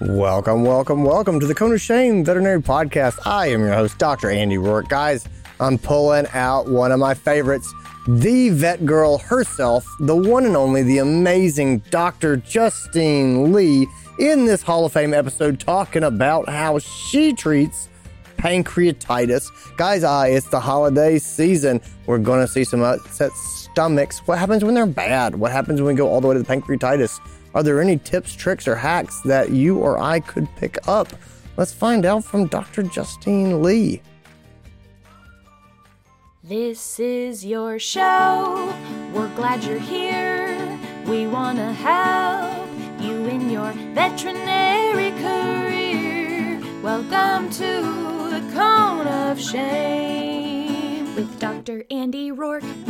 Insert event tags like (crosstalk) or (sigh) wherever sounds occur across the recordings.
Welcome, welcome, welcome to the Cone of Shame Veterinary Podcast. I am your host, Dr. Andy Roark. Guys, I'm pulling out one of my favorites, the VetGirl herself, the one and only, the amazing Dr. Justine Lee, in this Hall of Fame episode, talking about how she treats pancreatitis. Guys, uh, it's the holiday season. We're going to see some upset stomachs. What happens when they're bad? What happens when we go all the way to the pancreatitis? Are there any tips, tricks, or hacks that you or I could pick up? Let's find out from Dr. Justine Lee. This is your show. We're glad you're here. We want to help you in your veterinary career. Welcome to the Cone of Shame with Dr. Andy Roark.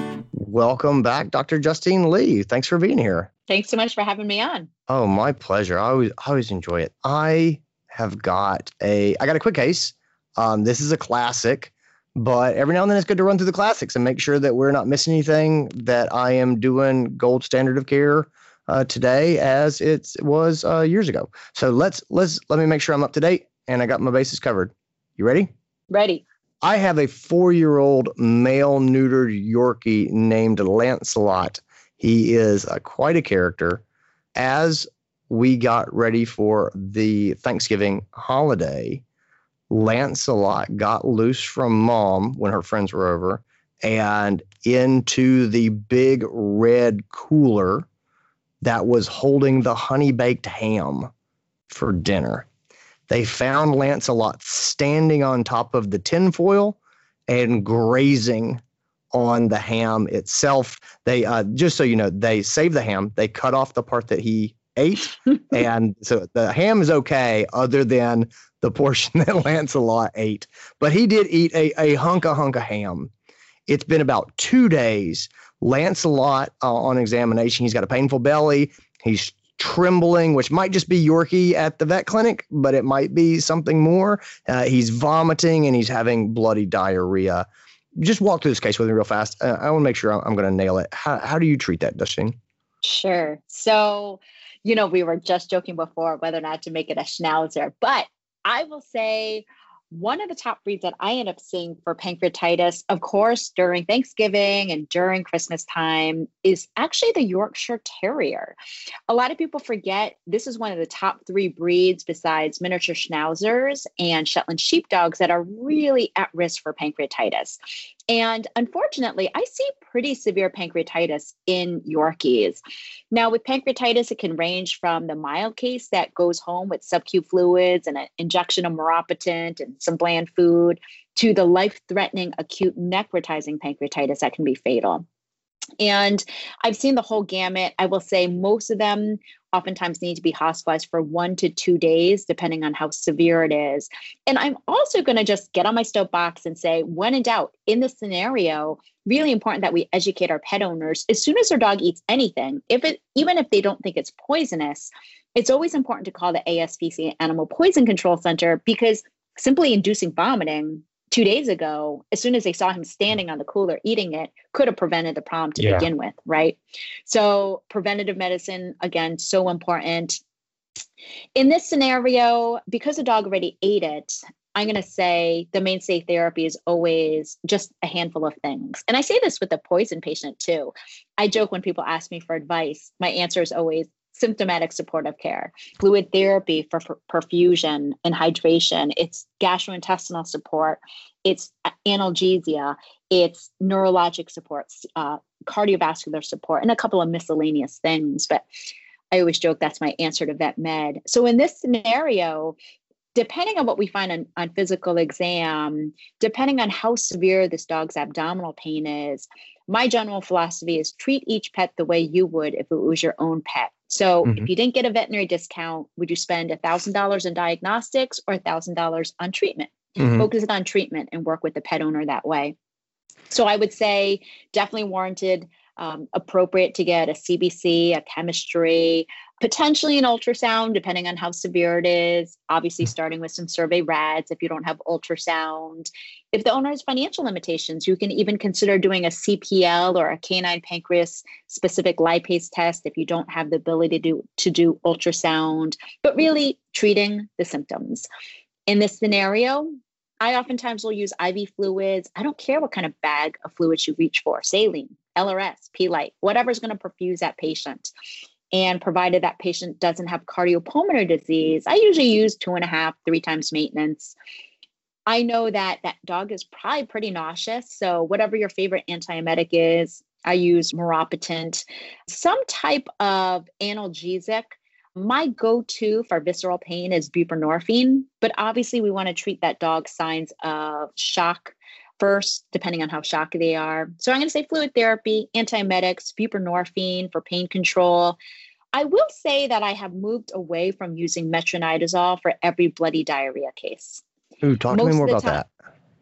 Welcome back, Dr. Justine Lee. Thanks for being here. Thanks so much for having me on. Oh, my pleasure. I always, I always enjoy it. I have got a, I got a quick case. Um, this is a classic, but every now and then it's good to run through the classics and make sure that we're not missing anything. That I am doing gold standard of care uh, today as it was uh, years ago. So let's let's let me make sure I'm up to date and I got my bases covered. You ready? Ready. I have a four year old male neutered Yorkie named Lancelot. He is uh, quite a character. As we got ready for the Thanksgiving holiday, Lancelot got loose from mom when her friends were over and into the big red cooler that was holding the honey baked ham for dinner they found Lancelot standing on top of the tinfoil and grazing on the ham itself. They uh, just so you know, they saved the ham. They cut off the part that he ate, (laughs) and so the ham is okay, other than the portion (laughs) that Lancelot ate. But he did eat a a hunk of hunk of ham. It's been about two days. Lancelot uh, on examination, he's got a painful belly. He's trembling, which might just be Yorkie at the vet clinic, but it might be something more. Uh, he's vomiting and he's having bloody diarrhea. Just walk through this case with me real fast. Uh, I want to make sure I'm, I'm going to nail it. How, how do you treat that, Justine? Sure. So, you know, we were just joking before whether or not to make it a schnauzer, but I will say one of the top breeds that I end up seeing for pancreatitis, of course, during Thanksgiving and during Christmas time, is actually the Yorkshire Terrier. A lot of people forget this is one of the top three breeds besides miniature schnauzers and Shetland sheepdogs that are really at risk for pancreatitis. And unfortunately, I see pretty severe pancreatitis in Yorkies. Now, with pancreatitis, it can range from the mild case that goes home with subcu fluids and an injection of maropitant and some bland food to the life threatening acute necrotizing pancreatitis that can be fatal. And I've seen the whole gamut. I will say most of them oftentimes need to be hospitalized for one to two days, depending on how severe it is. And I'm also going to just get on my soapbox and say, when in doubt, in this scenario, really important that we educate our pet owners as soon as their dog eats anything, if it even if they don't think it's poisonous, it's always important to call the ASPC Animal Poison Control Center because simply inducing vomiting two days ago, as soon as they saw him standing on the cooler eating it, could have prevented the problem to yeah. begin with, right? So, preventative medicine, again, so important. In this scenario, because the dog already ate it, I'm going to say the mainstay therapy is always just a handful of things. And I say this with a poison patient too. I joke when people ask me for advice, my answer is always symptomatic supportive care, fluid therapy for perfusion and hydration, it's gastrointestinal support, it's analgesia, it's neurologic support, uh, cardiovascular support, and a couple of miscellaneous things. But I always joke that's my answer to vet med. So in this scenario, depending on what we find on, on physical exam, depending on how severe this dog's abdominal pain is, my general philosophy is treat each pet the way you would if it was your own pet. So mm-hmm. if you didn't get a veterinary discount, would you spend $1,000 in diagnostics or $1,000 on treatment? Mm-hmm. Focus it on treatment and work with the pet owner that way. So I would say definitely warranted, um, appropriate to get a CBC, a chemistry, potentially an ultrasound, depending on how severe it is. Obviously, mm-hmm. starting with some survey rads if you don't have ultrasound. If the owner has financial limitations, you can even consider doing a CPL or a canine pancreas specific lipase test if you don't have the ability to do, to do ultrasound, but really treating the symptoms. In this scenario, I oftentimes will use IV fluids. I don't care what kind of bag of fluids you reach for saline, LRS, P-Lyte, whatever's going to perfuse that patient. And provided that patient doesn't have cardiopulmonary disease, I usually use two and a half, three times maintenance. I know that that dog is probably pretty nauseous. So, whatever your favorite antiemetic is, I use maropitant, some type of analgesic. My go to for visceral pain is buprenorphine, but obviously, we want to treat that dog's signs of shock first, depending on how shocky they are. So I'm going to say fluid therapy, antiemetics, buprenorphine for pain control. I will say that I have moved away from using metronidazole for every bloody diarrhea case. Ooh, talk to me more about time, that.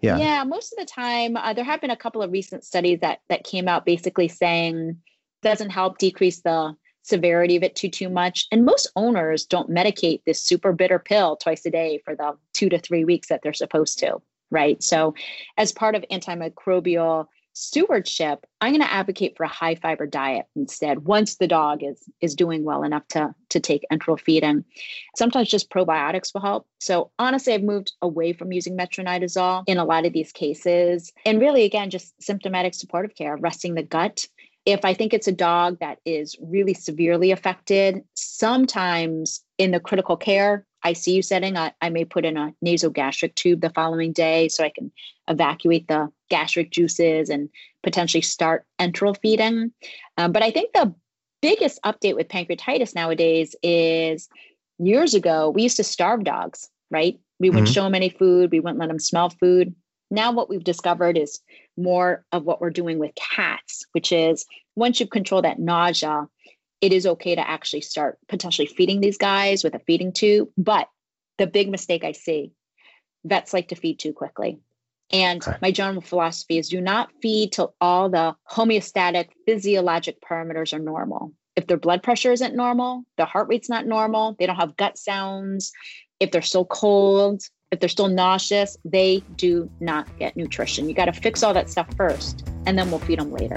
Yeah. Yeah, most of the time, uh, there have been a couple of recent studies that that came out basically saying doesn't help decrease the severity of it too too much. And most owners don't medicate this super bitter pill twice a day for the two to three weeks that they're supposed to right? So, as part of antimicrobial stewardship, I'm going to advocate for a high fiber diet instead. Once the dog is is doing well enough to to take enteral feeding, sometimes just probiotics will help. So honestly, I've moved away from using metronidazole in a lot of these cases, and really again just symptomatic supportive care, resting the gut. If I think it's a dog that is really severely affected, sometimes in the critical care ICU setting, I, I may put in a nasogastric tube the following day so I can evacuate the gastric juices and potentially start enteral feeding. Um, but I think the biggest update with pancreatitis nowadays is years ago, we used to starve dogs, right? We wouldn't mm-hmm. show them any food, we wouldn't let them smell food. Now, what we've discovered is more of what we're doing with cats, which is once you control that nausea, it is okay to actually start potentially feeding these guys with a feeding tube. But the big mistake I see vets like to feed too quickly. And okay. my general philosophy is do not feed till all the homeostatic physiologic parameters are normal. If their blood pressure isn't normal, their heart rate's not normal, they don't have gut sounds, if they're still cold, if they're still nauseous, they do not get nutrition. You got to fix all that stuff first, and then we'll feed them later.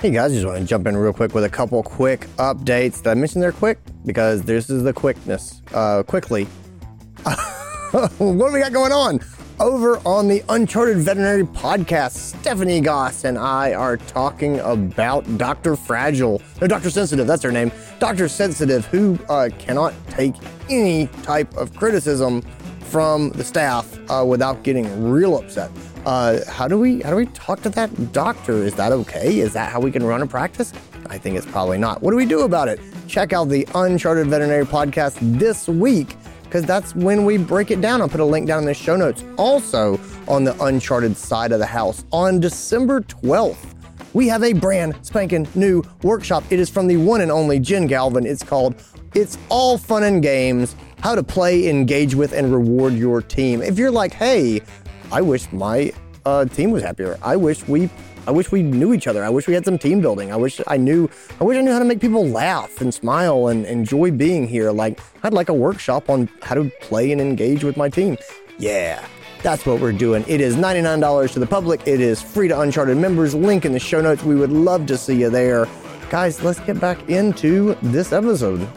Hey guys, just want to jump in real quick with a couple quick updates. Did I mention they're quick? Because this is the quickness. Uh, quickly. (laughs) what do we got going on? Over on the Uncharted Veterinary Podcast, Stephanie Goss and I are talking about Dr. Fragile. No, Dr. Sensitive, that's her name. Dr. Sensitive, who uh, cannot take any type of criticism from the staff uh, without getting real upset. Uh, how do we how do we talk to that doctor? Is that okay? Is that how we can run a practice? I think it's probably not. What do we do about it? Check out the Uncharted Veterinary Podcast this week because that's when we break it down. I'll put a link down in the show notes. Also, on the Uncharted side of the house, on December 12th, we have a brand spanking new workshop. It is from the one and only Jen Galvin. It's called It's All Fun and Games How to Play, Engage with, and Reward Your Team. If you're like, hey, I wish my uh, team was happier. I wish we I wish we knew each other. I wish we had some team building. I wish I knew I wish I knew how to make people laugh and smile and enjoy being here. Like I'd like a workshop on how to play and engage with my team. Yeah. That's what we're doing. It is $99 to the public. It is free to Uncharted members. Link in the show notes. We would love to see you there. Guys, let's get back into this episode.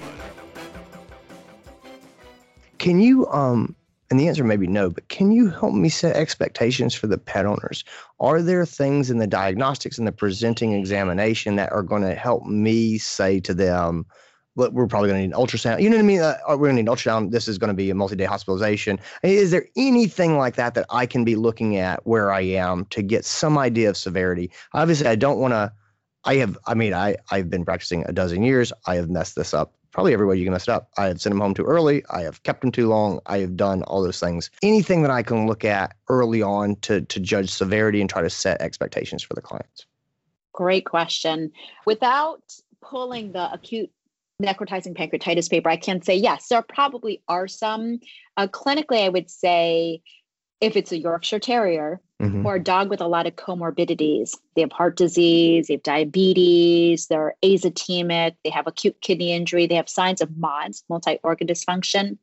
Can you um and the answer may be no, but can you help me set expectations for the pet owners? Are there things in the diagnostics and the presenting examination that are going to help me say to them, "Look, we're probably going to need an ultrasound. You know what I mean? Uh, we're going to need an ultrasound. This is going to be a multi-day hospitalization. Is there anything like that that I can be looking at where I am to get some idea of severity? Obviously, I don't want to. I have. I mean, I I've been practicing a dozen years. I have messed this up probably every way you can mess it up. I have sent them home too early. I have kept them too long. I have done all those things. Anything that I can look at early on to to judge severity and try to set expectations for the clients. Great question. Without pulling the acute necrotizing pancreatitis paper, I can say yes, there probably are some. Uh, clinically, I would say if it's a Yorkshire Terrier mm-hmm. or a dog with a lot of comorbidities, they have heart disease, they have diabetes, they're azotemic, they have acute kidney injury, they have signs of MODS, multi organ dysfunction,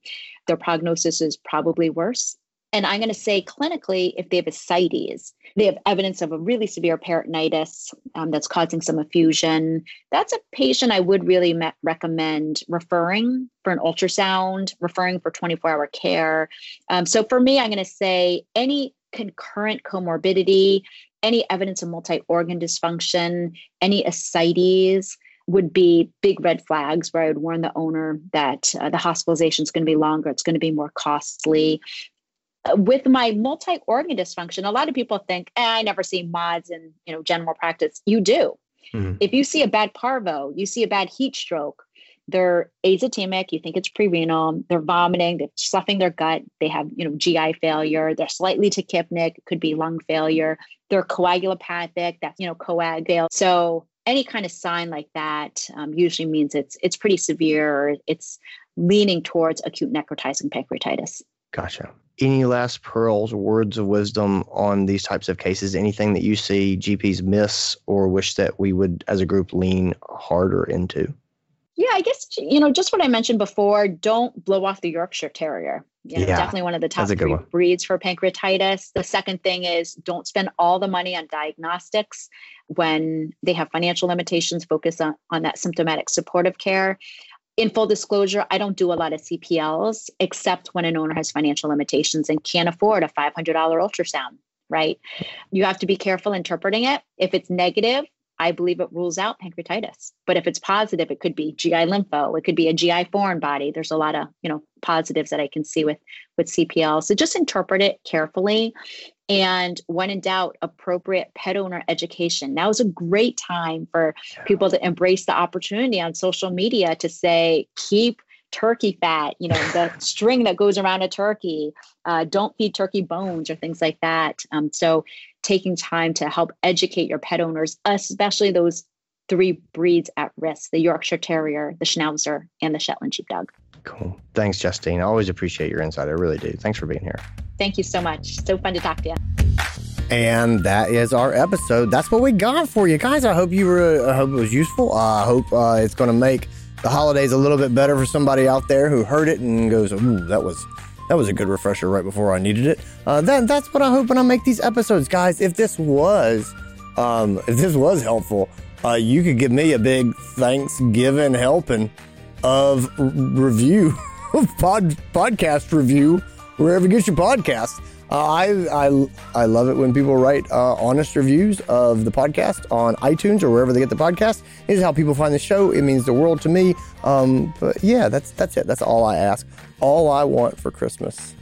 their prognosis is probably worse. And I'm going to say clinically, if they have ascites, they have evidence of a really severe peritonitis um, that's causing some effusion, that's a patient I would really me- recommend referring for an ultrasound, referring for 24 hour care. Um, so for me, I'm going to say any concurrent comorbidity, any evidence of multi organ dysfunction, any ascites, would be big red flags where I would warn the owner that uh, the hospitalization is going to be longer, it's going to be more costly. With my multi-organ dysfunction, a lot of people think, eh, I never see MODS in you know general practice. You do. Mm-hmm. If you see a bad parvo, you see a bad heat stroke, they're azotemic, you think it's prerenal, they're vomiting, they're sloughing their gut, they have, you know, GI failure, they're slightly tachypneic, could be lung failure, they're coagulopathic, that's, you know, coag fail. So any kind of sign like that um, usually means it's it's pretty severe. It's leaning towards acute necrotizing pancreatitis. Gotcha. Any last pearls, or words of wisdom on these types of cases? Anything that you see GPs miss or wish that we would, as a group, lean harder into? Yeah, I guess you know just what I mentioned before. Don't blow off the Yorkshire Terrier. You know, yeah, definitely one of the top three one. breeds for pancreatitis. The second thing is don't spend all the money on diagnostics when they have financial limitations. Focus on, on that symptomatic supportive care. In full disclosure, I don't do a lot of CPLs except when an owner has financial limitations and can't afford a $500 ultrasound, right? You have to be careful interpreting it. If it's negative, I believe it rules out pancreatitis. But if it's positive, it could be GI lympho, it could be a GI foreign body. There's a lot of, you know, positives that I can see with with CPL. So just interpret it carefully. And when in doubt, appropriate pet owner education. Now is a great time for people to embrace the opportunity on social media to say, keep turkey fat, you know, the (laughs) string that goes around a turkey. Uh, don't feed turkey bones or things like that. Um, so, taking time to help educate your pet owners, especially those three breeds at risk the Yorkshire Terrier, the Schnauzer, and the Shetland Sheepdog. Cool. Thanks, Justine. I always appreciate your insight. I really do. Thanks for being here. Thank you so much. So fun to talk to you. And that is our episode. That's what we got for you guys. I hope you were. I hope it was useful. I hope uh, it's going to make the holidays a little bit better for somebody out there who heard it and goes, "Ooh, that was that was a good refresher right before I needed it." Uh, that that's what I hope when I make these episodes, guys. If this was, um, if this was helpful, uh, you could give me a big Thanksgiving helping of review, of (laughs) pod podcast review wherever you get your podcasts. Uh, I, I I love it when people write uh, honest reviews of the podcast on iTunes or wherever they get the podcast. It is how people find the show. It means the world to me. Um, but yeah, that's that's it. That's all I ask. All I want for Christmas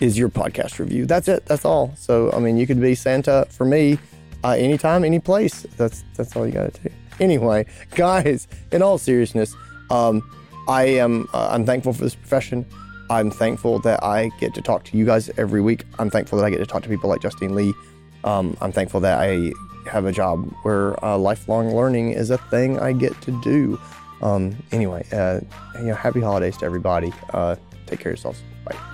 is your podcast review. That's it. That's all. So I mean, you could be Santa for me uh, anytime, any place. That's that's all you got to do. Anyway, (laughs) guys, in all seriousness, um, I am uh, I'm thankful for this profession. I'm thankful that I get to talk to you guys every week. I'm thankful that I get to talk to people like Justine Lee. Um, I'm thankful that I have a job where uh, lifelong learning is a thing I get to do. Um, anyway, uh, you know, happy holidays to everybody. Uh, take care of yourselves. Bye.